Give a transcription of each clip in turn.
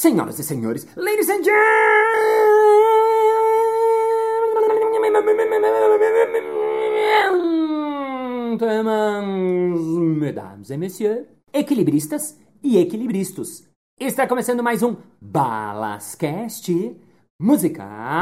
Senhoras e senhores, ladies and gentlemen, mesdames et messieurs, equilibristas e equilibristas. Está começando mais um Balascast Música.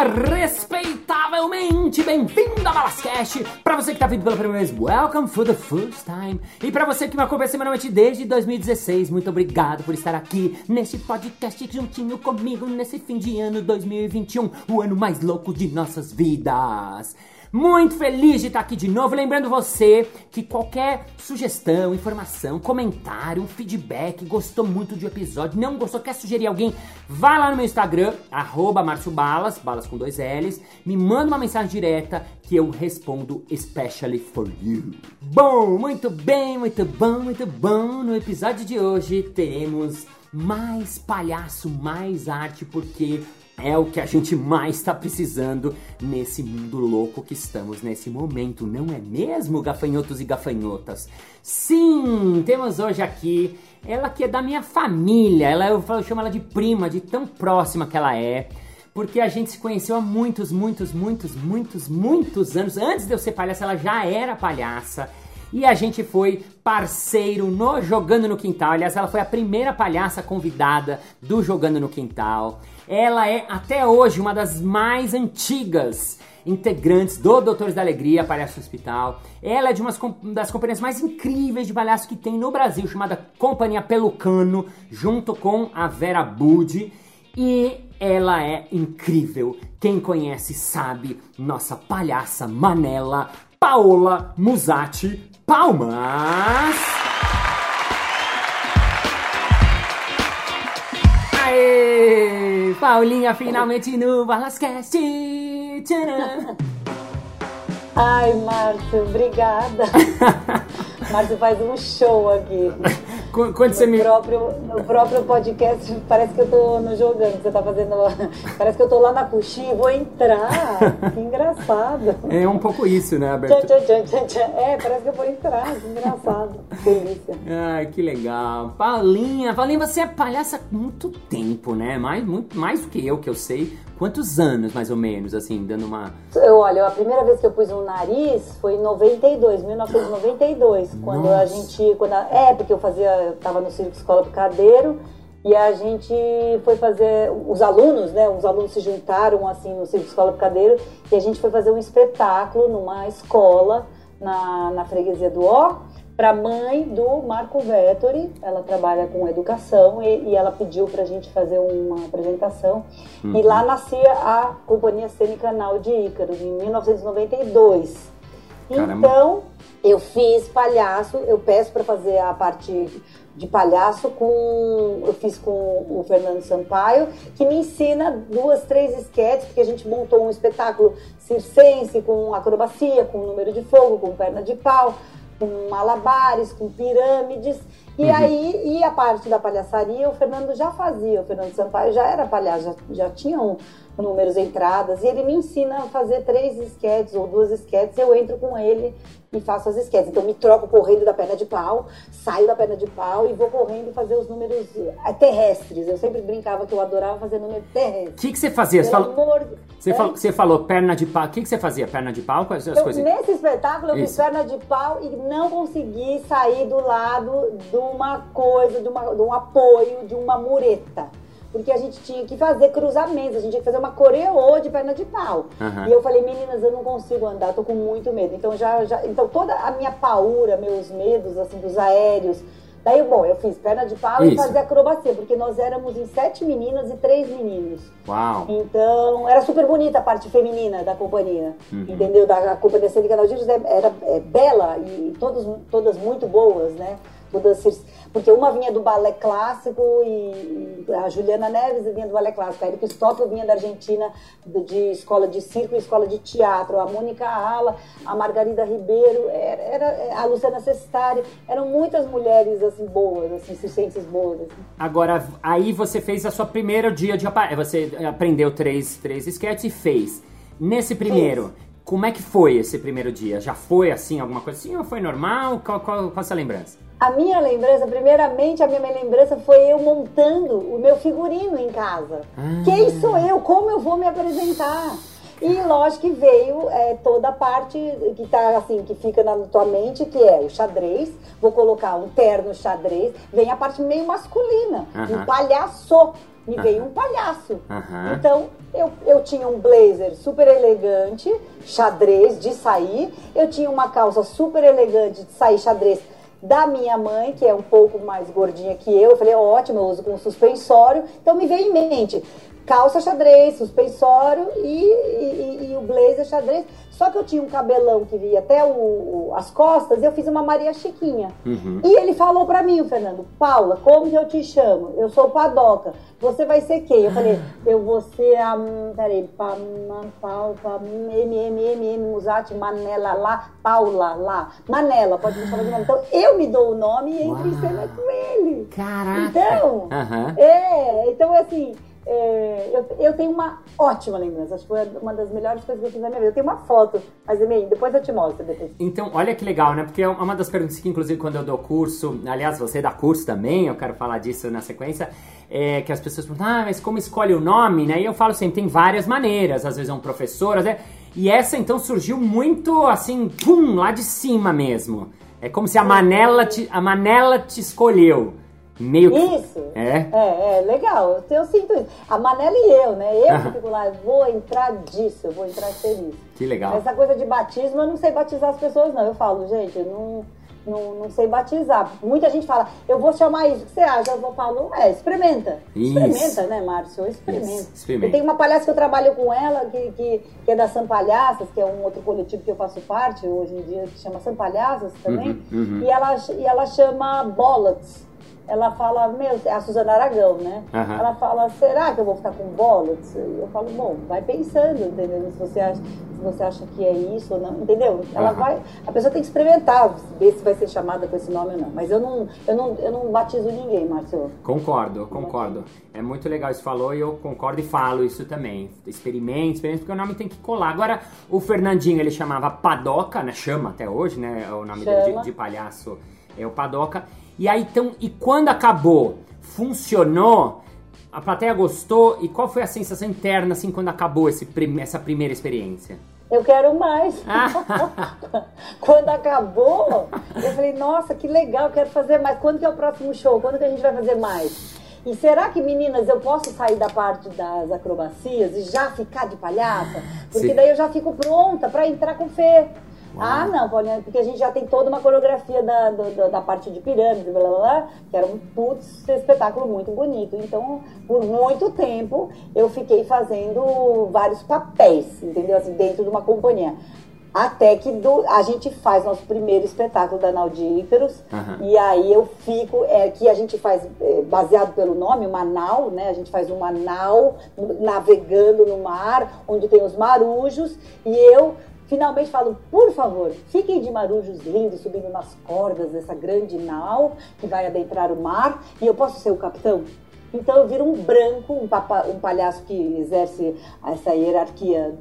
Respeitavelmente bem-vindo a Balascast! Para você que está vindo pela primeira vez, welcome for the first time! E para você que me acompanha semanalmente desde 2016, muito obrigado por estar aqui nesse podcast juntinho comigo nesse fim de ano 2021, o ano mais louco de nossas vidas! Muito feliz de estar aqui de novo. Lembrando você que qualquer sugestão, informação, comentário, feedback, gostou muito do episódio, não gostou, quer sugerir alguém, vá lá no meu Instagram, arroba Balas, balas com dois L's, me manda uma mensagem direta que eu respondo especially for you. Bom, muito bem, muito bom, muito bom. No episódio de hoje teremos mais palhaço, mais arte, porque é o que a gente mais está precisando nesse mundo louco que estamos nesse momento, não é mesmo, gafanhotos e gafanhotas? Sim, temos hoje aqui ela que é da minha família, ela eu, eu chamo ela de prima, de tão próxima que ela é. Porque a gente se conheceu há muitos, muitos, muitos, muitos, muitos anos. Antes de eu ser palhaça, ela já era palhaça. E a gente foi parceiro no Jogando no Quintal. Aliás, ela foi a primeira palhaça convidada do Jogando no Quintal. Ela é até hoje uma das mais antigas integrantes do Doutores da Alegria, Palhaço Hospital. Ela é de uma das companhias mais incríveis de palhaço que tem no Brasil, chamada Companhia Pelucano, junto com a Vera Budi. E ela é incrível. Quem conhece sabe, nossa palhaça Manela Paola Musatti. Palmas! Aê! Paulinha finalmente no Balascast! Tcharam! Ai, Márcio, obrigada. Márcio faz um show aqui. Quando você no me. Próprio, no próprio podcast, parece que eu tô no jogando. Você tá fazendo. Parece que eu tô lá na coxinha e vou entrar. Que engraçado. É um pouco isso, né, tchan. É, parece que eu vou entrar. Que engraçado. Delícia. Ai, que legal. Paulinha, Paulinha, você é palhaça há muito tempo, né? Mais, muito, mais do que eu, que eu sei. Quantos anos, mais ou menos, assim, dando uma. Eu, olha, a primeira vez que eu pus um nariz foi em 92, 1992, quando a Nossa. gente, quando a- é, porque eu fazia, eu tava no Circo Escola Picadeiro e a gente foi fazer, os alunos, né, os alunos se juntaram assim no Circo Escola Picadeiro e a gente foi fazer um espetáculo numa escola na, na freguesia do Ó, para mãe do Marco Vettori, ela trabalha com educação e, e ela pediu pra gente fazer uma apresentação e lá nascia a Companhia Cênica Nau de Ícaro, em 1992. Caramba. Então, eu fiz palhaço, eu peço para fazer a parte de palhaço com eu fiz com o Fernando Sampaio, que me ensina duas, três esquetes, porque a gente montou um espetáculo circense com acrobacia, com número de fogo, com perna de pau, com malabares, com pirâmides. E aí, e a parte da palhaçaria, o Fernando já fazia, o Fernando Sampaio já era palhaço, já, já tinha um, números entradas, e ele me ensina a fazer três esquetes ou duas esquetes, eu entro com ele e faço as esquetes. Então me troco correndo da perna de pau, saio da perna de pau e vou correndo fazer os números eh, terrestres. Eu sempre brincava que eu adorava fazer número O terrestre. que, que você fazia? Você falou, amor você, É? falou, você falou perna de pau. O que, que você fazia? Perna de pau? Quais as Eu, coisas? nesse espetáculo eu fiz Isso. perna de pau e não consegui sair do lado de uma coisa, de, uma, de um apoio, de uma mureta. Porque a gente tinha que fazer cruzamentos, a gente tinha que fazer uma coreô de perna de pau. Aham. E eu falei, meninas, eu não consigo andar, tô com muito medo. Então já, já então toda a minha paura, meus medos assim dos aéreos. Daí, bom, eu fiz perna de pau e Isso. fazia acrobacia, porque nós éramos em sete meninas e três meninos. Uau! Então, era super bonita a parte feminina da companhia, Uhum. entendeu? Da a companhia Cênica Naudilus era é, bela e todas, todas muito boas, né? Mudanças porque uma vinha do balé clássico e a Juliana Neves vinha do balé clássico, a Erika vinha da Argentina de escola de circo e escola de teatro, a Mônica Ala, a Margarida Ribeiro, era, era, a Luciana Sestari, eram muitas mulheres assim boas, assim, circenses boas. Assim. Agora, aí você fez a sua primeira dia de você aprendeu três, três sketches e fez. Nesse primeiro, como é que foi esse primeiro dia? Já foi assim, alguma coisa assim, ou foi normal? Qual, qual, qual a sua lembrança? A minha lembrança, primeiramente, a minha lembrança foi eu montando o meu figurino em casa. Ah. Quem sou eu? Como eu vou me apresentar? E lógico que veio é, toda a parte que tá assim, que fica na tua mente, que é o xadrez. Vou colocar um terno xadrez. Vem a parte meio masculina, um palhaço. Me veio um palhaço. Então, eu, eu tinha um blazer super elegante, xadrez de sair. Eu tinha uma calça super elegante de sair xadrez da minha mãe, que é um pouco mais gordinha que eu. Eu falei, ótimo, eu uso com suspensório. Então me veio em mente calça xadrez, suspensório e, e, e, o blazer xadrez. Só que eu tinha um cabelão que via até o, as costas e eu fiz uma Maria Chiquinha. Uhum. E ele falou para mim, o Fernando, Paula, como que eu te chamo? Eu sou Padoca. Você vai ser quem? Eu falei, eu vou ser a. Peraí, pa, M, M, M, M, Musati, Manela lá, Paula lá. Manela, pode me chamar de nome. Então eu me dou o nome e entro em cena com ele. Caraca! Então, uhum. é, então assim. É, eu, eu, tenho uma ótima lembrança. Acho que foi uma das melhores coisas que eu fiz na minha vida. Eu tenho uma foto, mas depois eu te mostro. Depois. Então, olha que legal, né? Porque é uma das perguntas que, inclusive, quando eu dou curso, aliás, você dá curso também, eu quero falar disso na sequência, é que as pessoas perguntam, ah, mas como escolhe o nome, né? E eu falo sempre, tem várias maneiras. Às vezes é um professor, às vezes... E essa, então, surgiu muito, assim, pum, lá de cima mesmo. É como se a Manela te, a Manela te escolheu. Meio que... Isso. É? É, é legal. Eu, sinto isso. A Manela e eu, né? Eu que fico lá, vou entrar disso, eu vou entrar feliz. Que legal. Essa coisa de batismo, eu não sei batizar as pessoas, não. Eu falo, gente, eu não, não, não sei batizar. Muita gente fala, eu vou chamar isso. O que você acha? Eu vou falar, é, experimenta. Isso. Experimenta, né, Márcio? Experimenta. Isso. Experimenta. Eu tenho uma palhaça que eu trabalho com ela, que, que, que é da São Palhaças, que é um outro coletivo que eu faço parte hoje em dia, que chama São Palhaças também. Uhum, uhum. E, ela, e ela chama Bollocks ela fala, meu, é a Suzana Aragão, né? Uhum. Ela fala, será que eu vou ficar com bola? Eu falo, bom, vai pensando, entendeu? Se você acha, se você acha que é isso ou não, entendeu? Ela uhum. vai, a pessoa tem que experimentar, ver se vai ser chamada com esse nome ou não. Mas eu não, eu não, eu não batizo ninguém, Márcio. Concordo, concordo. É muito legal isso falou e eu concordo e falo isso também. Experimente, experimente, porque o nome tem que colar. Agora, o Fernandinho, ele chamava Padoca, né? Chama até hoje, né? O nome Chama. dele de, de palhaço é o Padoca. E aí então, e quando acabou, funcionou? A plateia gostou? E qual foi a sensação interna assim quando acabou esse, essa primeira experiência? Eu quero mais. quando acabou, eu falei, nossa, que legal, quero fazer mais. Quando que é o próximo show? Quando que a gente vai fazer mais? E será que, meninas, eu posso sair da parte das acrobacias e já ficar de palhaça? Porque Sim. daí eu já fico pronta para entrar com fé. Ah, não, Paulinha, porque a gente já tem toda uma coreografia da, da, da parte de pirâmide, blá, blá, blá, que era um putz espetáculo muito bonito. Então, por muito tempo, eu fiquei fazendo vários papéis, entendeu? Assim, dentro de uma companhia. Até que do, a gente faz nosso primeiro espetáculo da Naudíferos. Uhum. E aí eu fico. É, que a gente faz, é, baseado pelo nome, uma nau, né? A gente faz uma nau navegando no mar, onde tem os marujos. E eu finalmente falo, por favor, fiquem de marujos lindos subindo nas cordas dessa grande nau que vai adentrar o mar e eu posso ser o capitão? Então eu viro um branco, um, papa, um palhaço que exerce essa hierarquia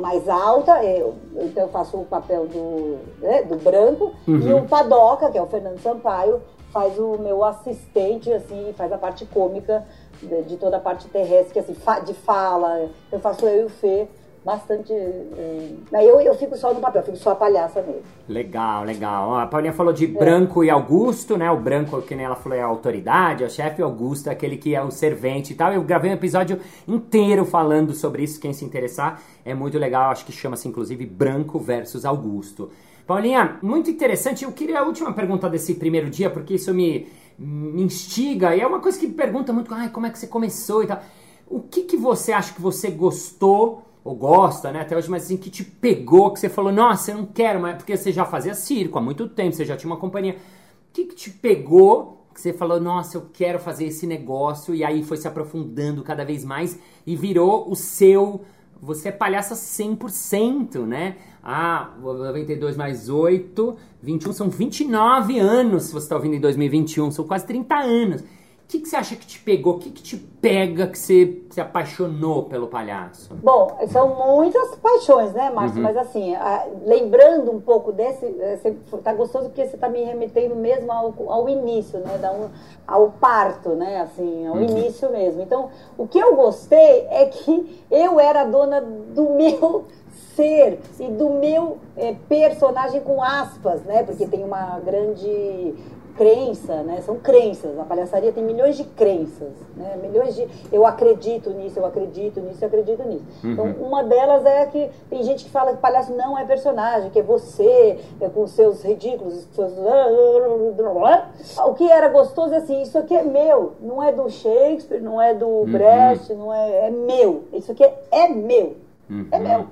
mais alta, eu, então eu faço o papel do, né, do branco, uhum. e o Padoca, que é o Fernando Sampaio, faz o meu assistente, assim, faz a parte cômica de, de toda a parte terrestre, assim, de fala, eu faço eu e o Fê, bastante. É... Aí eu, eu fico só no papel, eu fico só a palhaça mesmo. Legal, legal. a Paulinha falou de é. Branco e Augusto, né? O Branco, que nem ela falou, é a autoridade, é o chefe, Augusto é aquele que é o servente e tal. Eu gravei um episódio inteiro falando sobre isso, quem se interessar. É muito legal, acho que chama-se inclusive Branco versus Augusto. Paulinha, muito interessante. Eu queria a última pergunta desse primeiro dia, porque isso me, me instiga. E é uma coisa que me pergunta muito, como é que você começou e tal. O que, que você acha que você gostou ou gosta, né, até hoje, mas assim, que te pegou, que você falou, nossa, eu não quero mais, porque você já fazia circo há muito tempo, você já tinha uma companhia. que, que te pegou que você falou, nossa, eu quero fazer esse negócio, e aí foi se aprofundando cada vez mais e virou o seu. Você é palhaça 100%, né? Ah, 92 mais 8, 21 são 29 anos se você está ouvindo em 2021, são quase 30 anos que, que você acha que te pegou? O que, que te pega que você se apaixonou pelo palhaço? Bom, são muitas paixões, né, Márcio? Uhum. Mas assim, a, lembrando um pouco desse, você, tá gostoso porque você tá me remetendo mesmo ao, ao início, né? Da, ao parto, né? Assim, ao uhum. início mesmo. Então, o que eu gostei é que eu era dona do meu ser e do meu é, personagem com aspas, né? Porque tem uma grande crença, né? São crenças. A palhaçaria tem milhões de crenças, né? Milhões de eu acredito nisso, eu acredito nisso, eu acredito nisso. Uhum. Então, uma delas é que tem gente que fala que palhaço não é personagem, que é você, é com seus ridículos, seus... o que era gostoso é assim, isso aqui é meu, não é do Shakespeare, não é do uhum. Brecht, não é, é meu. Isso aqui é meu. Uhum. É meu.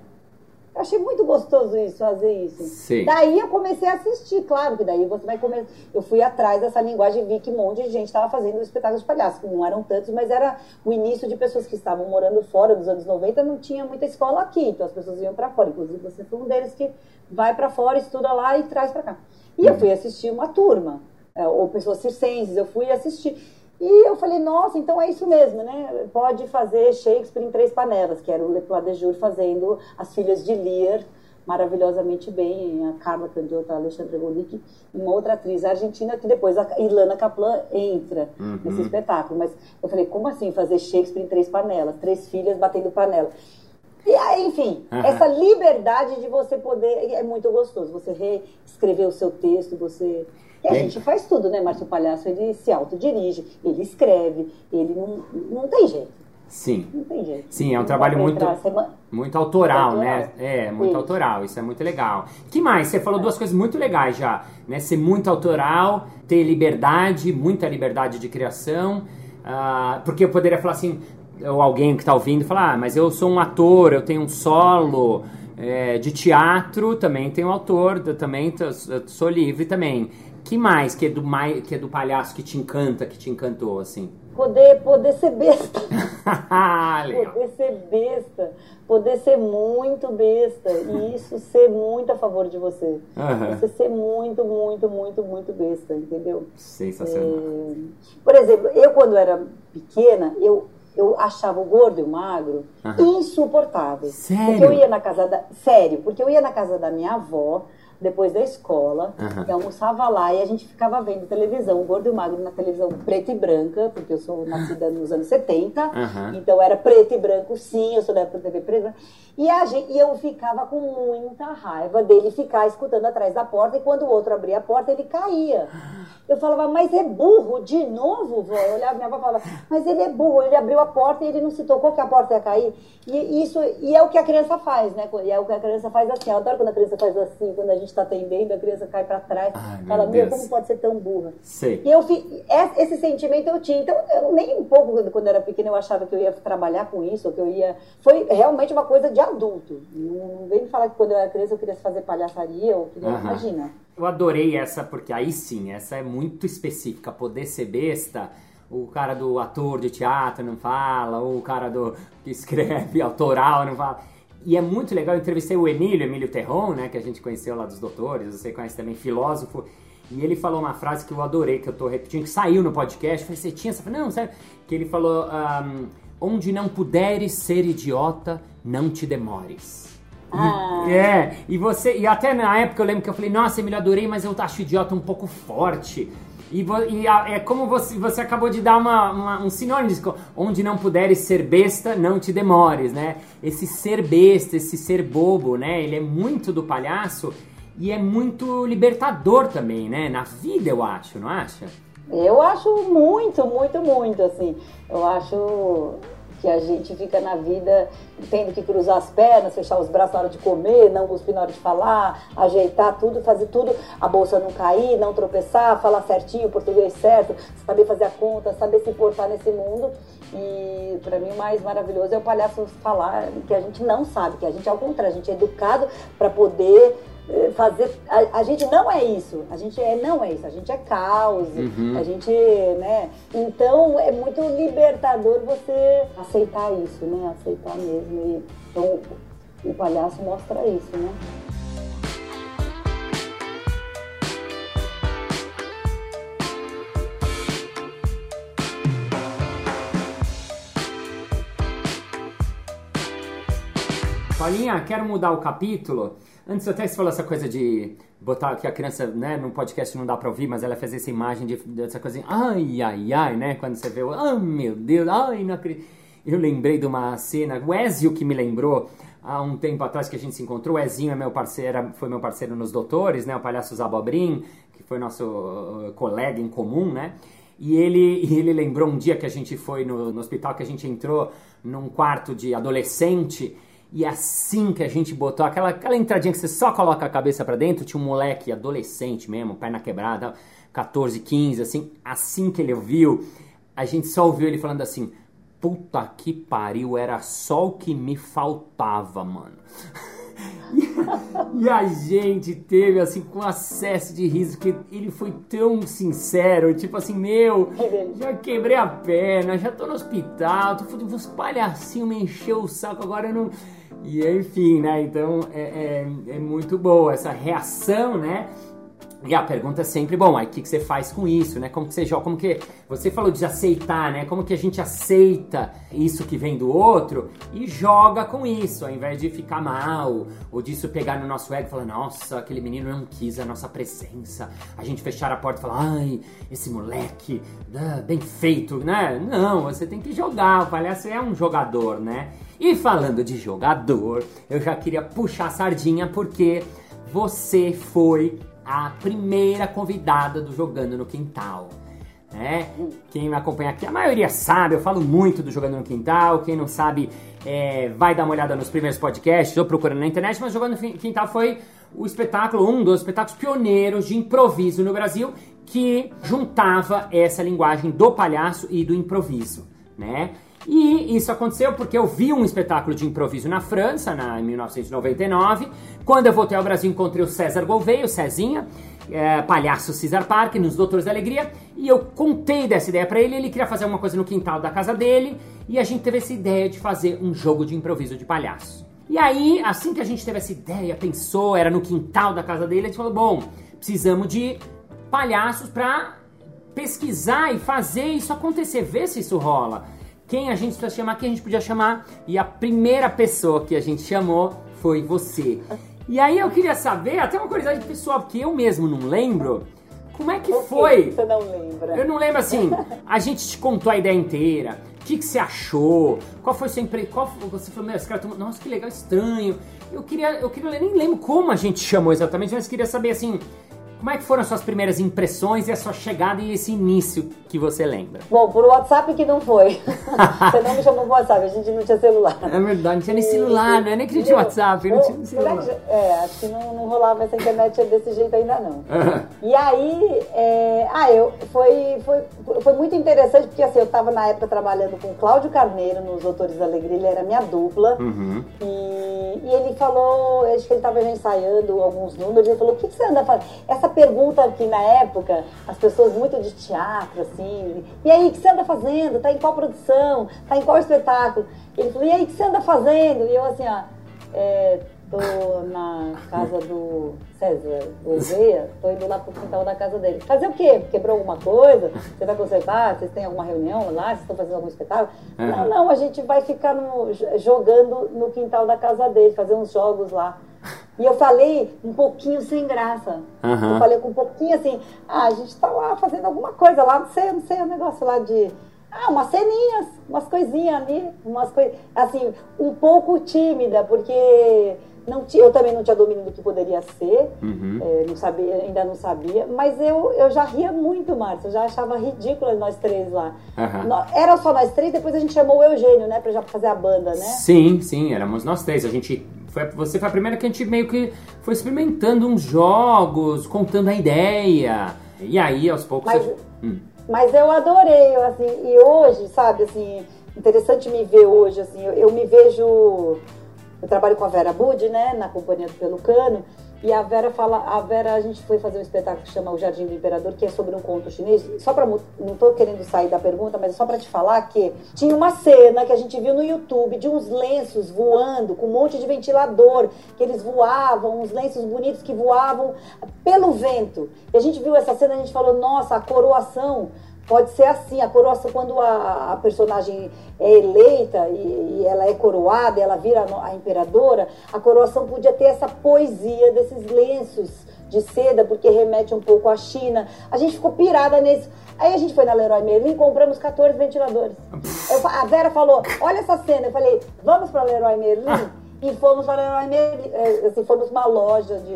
Eu achei muito gostoso isso, fazer isso. Sim. Daí eu comecei a assistir, claro que daí você vai começar. Eu fui atrás dessa linguagem, vi que um monte de gente estava fazendo espetáculos de palhaço, não eram tantos, mas era o início de pessoas que estavam morando fora dos anos 90, não tinha muita escola aqui, então as pessoas iam para fora. Inclusive você foi um deles que vai para fora, estuda lá e traz para cá. E eu fui assistir uma turma, é, ou pessoas circenses, eu fui assistir. E eu falei, nossa, então é isso mesmo, né? Pode fazer Shakespeare em três panelas, que era o Lepois de Jour fazendo As Filhas de Lear maravilhosamente bem, a Carla Candiota, a Alexandre Golic, uma outra atriz argentina, que depois a Ilana Kaplan entra uhum. nesse espetáculo. Mas eu falei, como assim fazer Shakespeare em três panelas? Três filhas batendo panela. E aí, enfim, uhum. essa liberdade de você poder, é muito gostoso, você reescrever o seu texto, você e a gente faz tudo, né, Márcio Palhaço? Ele se autodirige, ele escreve, ele não, não tem jeito. Sim. Não tem jeito. Sim, é um trabalho muito, muito autoral, né? É, muito isso. autoral, isso é muito legal. que mais? Você falou é. duas coisas muito legais já, né? Ser muito autoral, ter liberdade, muita liberdade de criação. Uh, porque eu poderia falar assim, ou alguém que está ouvindo, falar, ah, mas eu sou um ator, eu tenho um solo é, de teatro, também tenho autor, eu também tô, sou livre também que mais que é do mais que é do palhaço que te encanta, que te encantou assim? Poder poder ser besta. poder ser besta, poder ser muito besta e isso ser muito a favor de você. Uhum. Você ser muito, muito, muito, muito besta, entendeu? Sensacional. É... Por exemplo, eu quando era pequena, eu eu achava o gordo e o magro uhum. insuportáveis. Sério? Porque eu ia na casa da sério, porque eu ia na casa da minha avó depois da escola, uhum. eu almoçava lá e a gente ficava vendo televisão, o Gordo e o Magro na televisão preta e branca, porque eu sou nascida nos anos 70, uhum. então era preto e branco, sim, eu sou da época da TV preta e, a gente, e eu ficava com muita raiva dele ficar escutando atrás da porta e quando o outro abria a porta ele caía. Eu falava, mas é burro de novo, vó? Eu olhava minha avó e falava, mas ele é burro, ele abriu a porta e ele não se tocou que a porta ia cair. E, isso, e é o que a criança faz, né? E é o que a criança faz assim. Eu adoro quando a criança faz assim, quando a gente está atendendo, a criança cai para trás. Ai, fala, meu, como pode ser tão burra? Sei. E eu esse sentimento eu tinha. Então, eu nem um pouco, quando eu era pequena, eu achava que eu ia trabalhar com isso, ou que eu ia. Foi realmente uma coisa de adulto. Não, vem me falar que quando eu era criança eu queria fazer palhaçaria, ou queria. Imagina. Eu adorei essa, porque aí sim, essa é muito específica. Poder ser besta, o cara do ator de teatro não fala, ou o cara do que escreve autoral não fala. E é muito legal, eu entrevistei o Emílio, Emílio Terron, né, que a gente conheceu lá dos doutores, você conhece também, filósofo, e ele falou uma frase que eu adorei, que eu tô repetindo, que saiu no podcast, falei, você tinha essa? Não, sério, que ele falou, um, onde não puderes ser idiota, não te demores. Ah. É, e você. E até na época eu lembro que eu falei, nossa, Emílio, adorei, mas eu acho idiota um pouco forte. E, e a, é como você, você acabou de dar uma, uma, um sinônimo onde não puderes ser besta, não te demores, né? Esse ser besta, esse ser bobo, né? Ele é muito do palhaço e é muito libertador também, né? Na vida, eu acho, não acha? Eu acho muito, muito, muito, assim. Eu acho que a gente fica na vida tendo que cruzar as pernas, fechar os braços na hora de comer, não cuspir na hora de falar, ajeitar tudo, fazer tudo, a bolsa não cair, não tropeçar, falar certinho, português certo, saber fazer a conta, saber se portar nesse mundo. E para mim o mais maravilhoso é o palhaço falar que a gente não sabe, que a gente ao contrário, a gente é educado para poder fazer. A, a, gente não é isso. A gente é, não é isso. A gente é caos. Uhum. A gente, né? Então é muito libertador você aceitar isso, né? Aceitar mesmo. E, então o palhaço mostra isso, né? Paulinha, quero mudar o capítulo. Antes até você falou essa coisa de botar que a criança, né, no podcast não dá pra ouvir, mas ela fez essa imagem de, dessa coisa assim, ai, ai, ai, né, quando você vê, ai, meu Deus, ai, não acredito. Eu lembrei de uma cena, o Ezio que me lembrou, há um tempo atrás que a gente se encontrou, o Ezinho é meu parceiro, foi meu parceiro nos Doutores, né, o palhaço Zabobrim, que foi nosso uh, colega em comum, né, e ele, ele lembrou um dia que a gente foi no, no hospital, que a gente entrou num quarto de adolescente, e assim que a gente botou aquela, aquela entradinha que você só coloca a cabeça para dentro, tinha um moleque adolescente mesmo, perna quebrada, 14, 15, assim. Assim que ele viu, a gente só ouviu ele falando assim: Puta que pariu, era só o que me faltava, mano. e a gente teve assim com acesso de riso que ele foi tão sincero, tipo assim, meu, já quebrei a perna, já tô no hospital, tô fazendo uns palhacinhos, me encheu o saco, agora eu não e enfim, né? Então é, é, é muito boa essa reação, né? E a pergunta é sempre, bom, aí o que, que você faz com isso, né? Como que você joga, como que... Você falou de aceitar, né? Como que a gente aceita isso que vem do outro e joga com isso, ao invés de ficar mal, ou disso pegar no nosso ego e falar, nossa, aquele menino não quis a nossa presença. A gente fechar a porta e falar, ai, esse moleque, ah, bem feito, né? Não, você tem que jogar, o palhaço é um jogador, né? E falando de jogador, eu já queria puxar a sardinha porque você foi a primeira convidada do Jogando no Quintal. Né? Quem me acompanha aqui, a maioria sabe, eu falo muito do Jogando no Quintal. Quem não sabe, é, vai dar uma olhada nos primeiros podcasts ou procurando na internet. Mas Jogando no Quintal foi o espetáculo, um dos espetáculos pioneiros de improviso no Brasil que juntava essa linguagem do palhaço e do improviso, né? E isso aconteceu porque eu vi um espetáculo de improviso na França, na, em 1999. Quando eu voltei ao Brasil, encontrei o César Gouveia, o Cezinha, é, palhaço Cesar Park, nos Doutores da Alegria, e eu contei dessa ideia para ele. Ele queria fazer uma coisa no quintal da casa dele, e a gente teve essa ideia de fazer um jogo de improviso de palhaço. E aí, assim que a gente teve essa ideia, pensou, era no quintal da casa dele, a gente falou: bom, precisamos de palhaços para pesquisar e fazer isso acontecer, ver se isso rola quem a gente precisa chamar, quem a gente podia chamar. E a primeira pessoa que a gente chamou foi você. E aí eu queria saber, até uma curiosidade pessoal, porque eu mesmo não lembro. Como é que o foi? Que você não lembra? Eu não lembro assim. A gente te contou a ideia inteira. O que, que você achou? Qual foi seu emprego? Qual você falou, meu, esse cara, nossa, que legal, estranho. Eu queria, eu queria, nem lembro como a gente chamou exatamente, mas queria saber assim, como é que foram as suas primeiras impressões e a sua chegada e esse início que você lembra? Bom, por WhatsApp que não foi. Você não me chamou por WhatsApp, a gente não tinha celular. É verdade, não tinha nem celular, né? Nem que tinha WhatsApp, não tinha celular. É, acho que não, não rolava essa internet desse jeito ainda não. e aí, é, ah, eu, foi, foi, foi muito interessante, porque assim, eu estava na época trabalhando com o Cláudio Carneiro nos Doutores da Alegria, ele era minha dupla. Uhum. E, e ele falou, acho que ele estava ensaiando alguns números, ele falou, o que, que você anda fazendo? Essa pergunta que na época, as pessoas muito de teatro, assim, e aí, o que você anda fazendo? Tá em qual produção? Tá em qual espetáculo? Ele falou, e aí, o que você anda fazendo? E eu assim, ó, é, tô na casa do César Gouveia, tô indo lá pro quintal da casa dele. Fazer o quê? Quebrou alguma coisa? Você vai consertar? Vocês têm alguma reunião lá? Vocês estão fazendo algum espetáculo? Uhum. Não, não, a gente vai ficar no, jogando no quintal da casa dele, fazer uns jogos lá. E eu falei um pouquinho sem graça. Uhum. Eu falei com um pouquinho assim, ah, a gente tá lá fazendo alguma coisa lá, não sei, não sei, um negócio lá de. Ah, umas ceninhas, umas coisinhas ali, umas coisas. Assim, um pouco tímida, porque não tinha, eu também não tinha domínio do que poderia ser, uhum. é, não sabia, ainda não sabia, mas eu, eu já ria muito, Márcio, eu já achava ridícula nós três lá. Uhum. Era só nós três, depois a gente chamou o Eugênio, né, pra já fazer a banda, né? Sim, sim, éramos nós três. A gente foi, você foi a primeira que a gente meio que foi experimentando uns jogos, contando a ideia. E aí, aos poucos. Mas, você... hum. Mas eu adorei, assim, e hoje, sabe, assim, interessante me ver hoje, assim, eu, eu me vejo. Eu trabalho com a Vera Bud, né, na companhia do Pelucano, E a Vera fala, a Vera, a gente foi fazer um espetáculo que chama O Jardim do Imperador, que é sobre um conto chinês. Só para não tô querendo sair da pergunta, mas é só para te falar que tinha uma cena que a gente viu no YouTube de uns lenços voando com um monte de ventilador, que eles voavam, uns lenços bonitos que voavam pelo vento. E a gente viu essa cena, a gente falou, nossa, a coroação pode ser assim, a coroação, quando a, a personagem é eleita e, e, ela é coroada, ela vira a imperadora, a coroação podia ter essa poesia desses lenços de seda, porque remete um pouco à China. A gente ficou pirada nesse. Aí a gente foi na Leroy Merlin e compramos 14 ventiladores. Eu, a Vera falou, olha essa cena. Eu falei, vamos para Leroy Merlin? E fomos para Leroy Merlin, é, assim, fomos uma loja de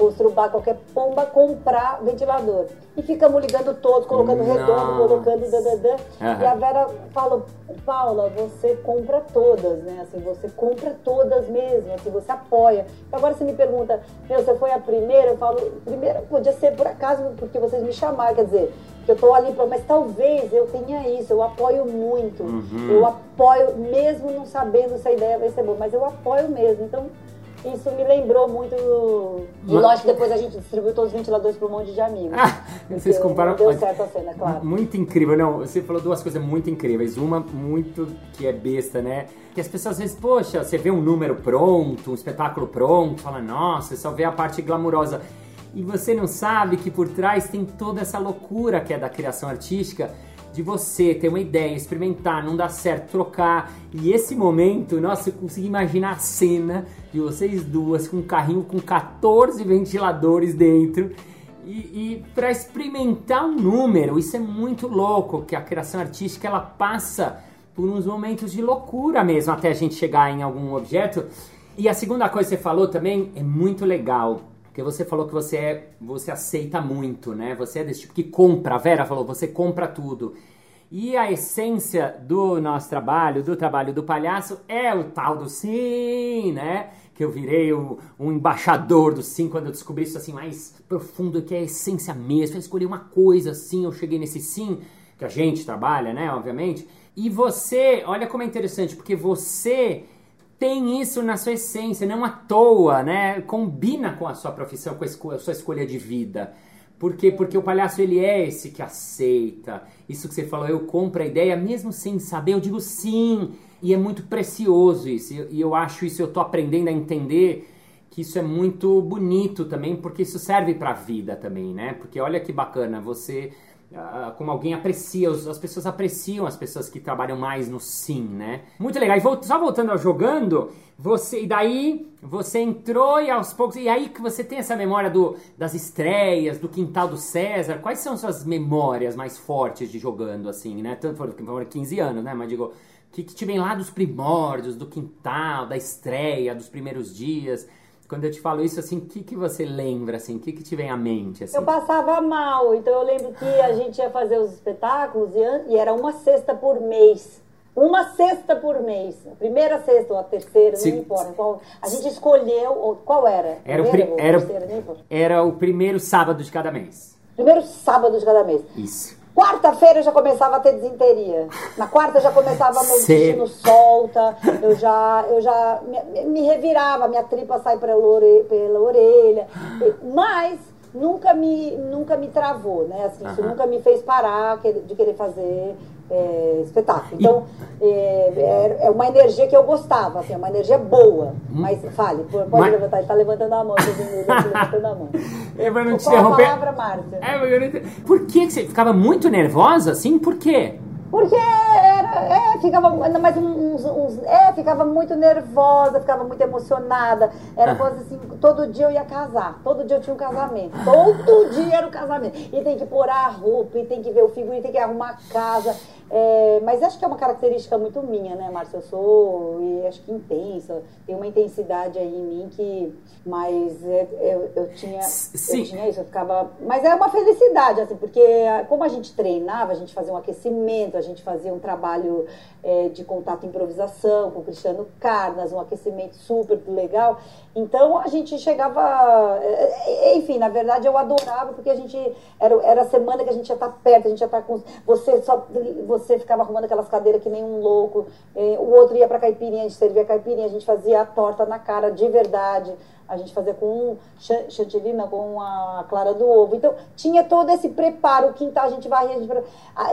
construbar qualquer pomba, comprar ventilador. E ficamos ligando todos, colocando Nossa. redondo, colocando dadadã. Uhum. E a Vera falou, Paula, você compra todas, né? Assim, você compra todas mesmo, assim, você apoia. Agora você me pergunta, meu, você foi a primeira? Eu falo, primeiro podia ser por acaso, porque vocês me chamaram, quer dizer, que eu tô ali, mas talvez eu tenha isso, eu apoio muito. Uhum. Eu apoio, mesmo não sabendo se a ideia vai ser boa, mas eu apoio mesmo. Então, isso me lembrou muito. E lógico, depois a gente distribuiu todos os ventiladores para um monte de amigos. Ah, vocês comparam. Deu certo a cena, claro. Muito incrível. Não, você falou duas coisas muito incríveis. Uma, muito que é besta, né? Que as pessoas às vezes, poxa, você vê um número pronto, um espetáculo pronto, fala, nossa, só vê a parte glamurosa. E você não sabe que por trás tem toda essa loucura que é da criação artística de você ter uma ideia, experimentar, não dá certo, trocar. E esse momento, nossa, eu consigo imaginar a cena de vocês duas com um carrinho com 14 ventiladores dentro. E, e para experimentar um número, isso é muito louco, que a criação artística ela passa por uns momentos de loucura mesmo até a gente chegar em algum objeto. E a segunda coisa que você falou também é muito legal porque você falou que você é, você aceita muito, né? Você é desse tipo que compra. A Vera falou, você compra tudo. E a essência do nosso trabalho, do trabalho do palhaço, é o tal do sim, né? Que eu virei o, um embaixador do sim quando eu descobri isso assim mais profundo, que é a essência mesmo. Eu escolhi uma coisa assim, eu cheguei nesse sim, que a gente trabalha, né? Obviamente. E você, olha como é interessante, porque você tem isso na sua essência, não à toa, né? Combina com a sua profissão, com a, sua escolha de vida. Por quê? Porque o palhaço ele é esse que aceita. Isso que você falou, eu compro a ideia mesmo sem saber, eu digo sim. E é muito precioso isso. E eu acho isso, eu tô aprendendo a entender que isso é muito bonito também, porque isso serve para vida também, né? Porque olha que bacana, você como alguém aprecia, as pessoas apreciam as pessoas que trabalham mais no sim, né? Muito legal. E só voltando ao jogando, você e daí você entrou e aos poucos e aí que você tem essa memória do, das estreias, do quintal do César. Quais são suas memórias mais fortes de jogando assim, né? Tanto foram 15 anos, né? Mas digo, que, que te vem lá dos primórdios, do quintal, da estreia, dos primeiros dias? Quando eu te falo isso, assim, o que, que você lembra, assim? O que, que te vem à mente, assim? Eu passava mal, então eu lembro que a gente ia fazer os espetáculos e, e era uma sexta por mês. Uma sexta por mês. A primeira sexta ou a terceira, Se... não importa. Qual, a gente escolheu. Qual era? Era, primeira, o, pri... era, terceira, era o primeiro sábado de cada mês. Primeiro sábado de cada mês. Isso. Quarta-feira já começava a ter desinteria. Na quarta já começava meu intestino solta, eu já, eu já me, me revirava, minha tripa sai pela, ore, pela orelha. Mas nunca me, nunca me travou, né? Assim, Isso nunca me fez parar de querer fazer é, espetáculo. Então, é, é, é, uma energia que eu gostava, assim, é uma energia boa. Hum. Mas fale, pode mas... levantar, ele está levantando a mão, ele tá levantando a mão. É, mas não te interromper. a palavra, Márcia? É, Por que você ficava muito nervosa, assim? Por quê? Porque era, é, ficava, mais uns, uns, é, ficava muito nervosa, ficava muito emocionada. Era ah. coisa assim, todo dia eu ia casar, todo dia eu tinha um casamento, todo dia era um casamento. E tem que pôr a roupa, e tem que ver o figurino, tem que arrumar a casa. É, mas acho que é uma característica muito minha, né, Márcia? Eu sou, e acho que intensa, tem uma intensidade aí em mim que, mas é, eu, eu, tinha, Sim. eu tinha isso, eu ficava, mas é uma felicidade, assim, porque como a gente treinava, a gente fazia um aquecimento, a gente fazia um trabalho é, de contato improvisação com Cristiano Carnas, um aquecimento super legal, então a gente chegava, é, é, enfim, na verdade eu adorava porque a gente, era, era a semana que a gente ia estar perto, a gente ia estar com, você só, você ficava arrumando aquelas cadeiras que nem um louco. É, o outro ia para caipirinha, a gente servia caipirinha, a gente fazia a torta na cara de verdade. A gente fazia com chantilly, não, com a clara do ovo. Então, tinha todo esse preparo, o quintal a gente varria, a gente...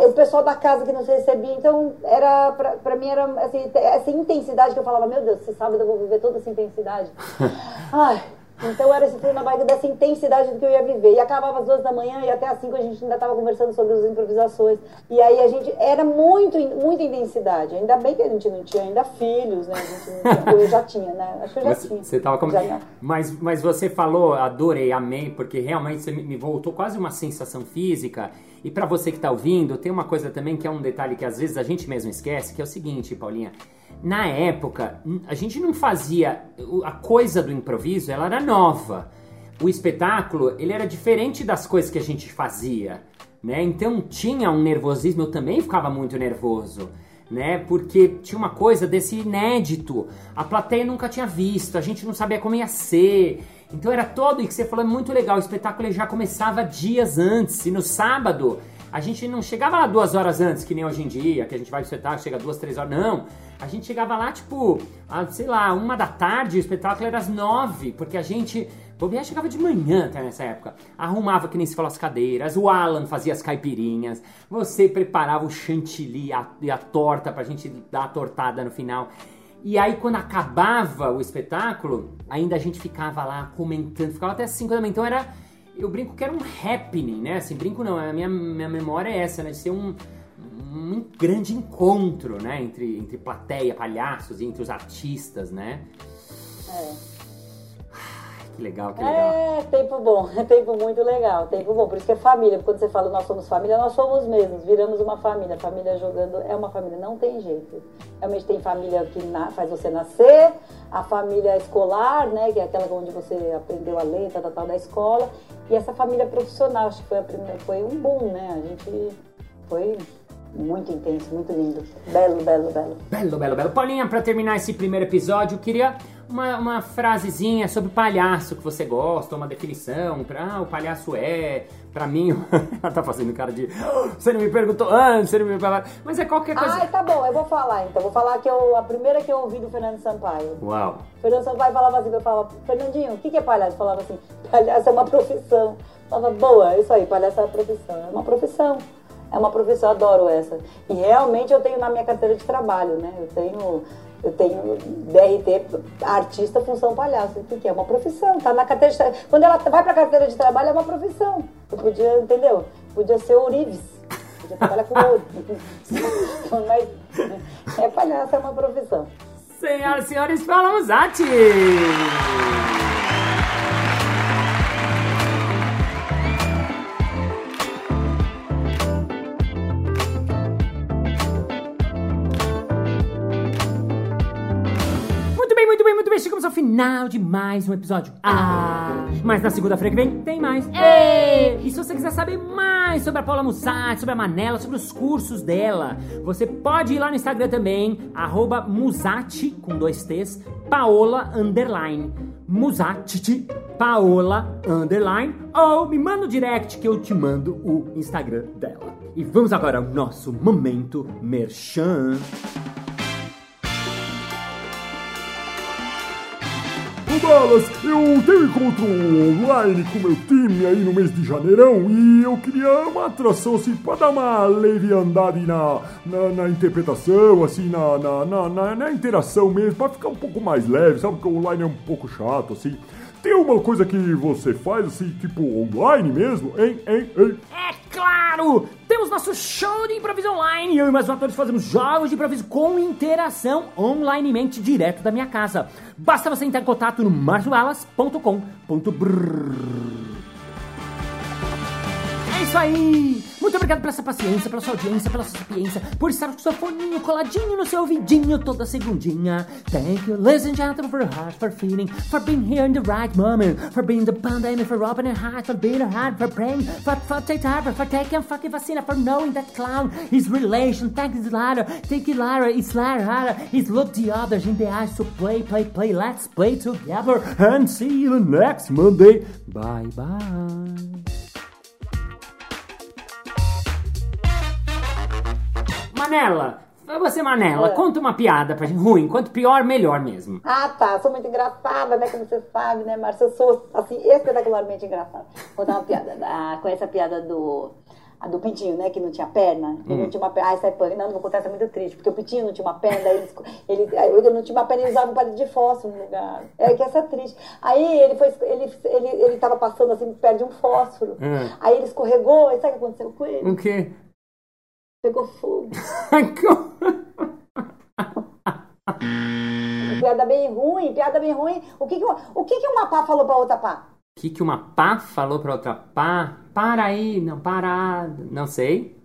o pessoal da casa que nos recebia. Então, era para mim, era assim, essa intensidade que eu falava, meu Deus, esse sábado eu vou viver toda essa intensidade. Ai, então era esse na barriga dessa intensidade do que eu ia viver. E acabava às duas da manhã e até às cinco a gente ainda estava conversando sobre as improvisações. E aí a gente era muito, muita intensidade. Ainda bem que a gente não tinha ainda filhos, né? Tinha, eu já tinha, né? Acho que eu já você, tinha. Você tava com... mas, mas você falou, adorei, amei, porque realmente você me voltou quase uma sensação física. E para você que está ouvindo, tem uma coisa também que é um detalhe que às vezes a gente mesmo esquece, que é o seguinte, Paulinha na época, a gente não fazia a coisa do improviso, ela era nova. O espetáculo, ele era diferente das coisas que a gente fazia, né? Então tinha um nervosismo, eu também ficava muito nervoso, né? Porque tinha uma coisa desse inédito. A plateia nunca tinha visto, a gente não sabia como ia ser. Então era todo, e que você falou, é muito legal, o espetáculo já começava dias antes, e no sábado a gente não chegava lá duas horas antes, que nem hoje em dia, que a gente vai pro espetáculo, chega duas, três horas. Não. A gente chegava lá, tipo, a, sei lá, uma da tarde, o espetáculo era às nove, porque a gente. Bobear chegava de manhã até nessa época. Arrumava, que nem se falou, as cadeiras. O Alan fazia as caipirinhas. Você preparava o chantilly e a torta pra gente dar a tortada no final. E aí, quando acabava o espetáculo, ainda a gente ficava lá comentando, ficava até 5 da manhã. Então era eu brinco que era um happening, né? Assim, brinco não, a minha, minha memória é essa, né? De ser um, um grande encontro, né? Entre, entre plateia, palhaços entre os artistas, né? É. Que legal, que legal. É, tempo bom, é tempo muito legal, tempo bom. Por isso que é família. Quando você fala nós somos família, nós somos mesmos, viramos uma família. Família jogando é uma família, não tem jeito. Realmente tem família que faz você nascer, a família escolar, né, que é aquela onde você aprendeu a ler, tal, tal, da escola, e essa família profissional, acho que foi, primeira, foi um boom, né? A gente foi muito intenso, muito lindo. Belo, belo, belo. Belo, belo, belo. Paulinha, para terminar esse primeiro episódio, eu queria uma, uma frasezinha sobre palhaço que você gosta, uma definição. Pra, ah, o palhaço é, pra mim, ela tá fazendo cara de. Oh, você não me perguntou antes, você não me perguntou. Mas é qualquer coisa. Ah, tá bom, eu vou falar então. Vou falar que eu, a primeira que eu ouvi do Fernando Sampaio. Uau. Fernando Sampaio falava assim, eu falava, Fernandinho, o que, que é palhaço? Eu falava assim, palhaço é uma profissão. Eu falava, boa, isso aí, palhaço é uma profissão. É uma profissão. É uma profissão, adoro essa. E realmente eu tenho na minha carteira de trabalho, né? Eu tenho, eu tenho DRT, artista, função palhaço. O que, que é? Uma profissão, tá na carteira de. Quando ela vai pra carteira de trabalho, é uma profissão. Eu podia, entendeu? Podia ser ourives. Podia trabalhar com ouro. Mas é palhaço, é uma profissão. Senhoras e senhores, falamos arte! Final de mais um episódio. Ah! Mas na segunda-feira que vem tem mais. Ei! E se você quiser saber mais sobre a Paula Musatti, sobre a Manela, sobre os cursos dela, você pode ir lá no Instagram também, arroba Musatti, com dois T's, Paola Underline. Musatti, Paola Underline, ou me manda o direct que eu te mando o Instagram dela. E vamos agora ao nosso momento merchan. Balas, eu tenho encontro online com meu time aí no mês de janeirão e eu queria uma atração assim pra dar uma leviandade na, na, na interpretação, assim, na, na, na, na, na interação mesmo, pra ficar um pouco mais leve, sabe? Porque o online é um pouco chato, assim. Tem uma coisa que você faz assim, tipo online mesmo, hein, hein, hein? É claro! Temos nosso show de improviso online. Eu e meus atores fazemos jogos de improviso com interação onlinemente direto da minha casa. Basta você entrar em contato no marjoalas.com.br isso aí! Muito obrigado pela sua paciência, pela sua audiência, pela sua sapiência, por estar com seu foninho coladinho no seu ouvidinho toda segundinha. Thank you, ladies and gentlemen, for your heart, for feeling, for being here in the right moment, for being the pandemic, for opening heart, for being a heart, for praying, for, for heart, for taking fucking vacina, for knowing that clown, his relation, thank you, Lara, thank you, Lara, it's Lara, he's look the others in the eyes to play, play, play, let's play together, and see you next Monday. Bye bye. Manela, Você, Manela, É. conta uma piada pra gente. Ruim. Quanto pior, melhor mesmo. Ah, tá. Sou muito engraçada, né? Como você sabe, né, Márcia? Eu sou, assim, espetacularmente engraçada. Vou contar uma piada. Ah, conhece a piada do... A do Pintinho, né? Que não tinha perna. Ele não tinha uma perna. Ah, essa é punk. Não, não vou contar, essa é muito triste. Porque o Pintinho não tinha uma perna. Ele, ele, ele não tinha uma perna, ele usava um palito de fósforo no lugar. É que essa é triste. Aí ele foi... Ele, ele, ele tava passando, assim, perto de um fósforo. Hum. Aí ele escorregou. E sabe o que aconteceu com ele? O quê? Pegou fogo. Piada bem ruim, piada bem ruim. O que que uma, o que que uma pá falou pra outra pá? O que, que uma pá falou pra outra pá? Para aí, não, para. Não sei.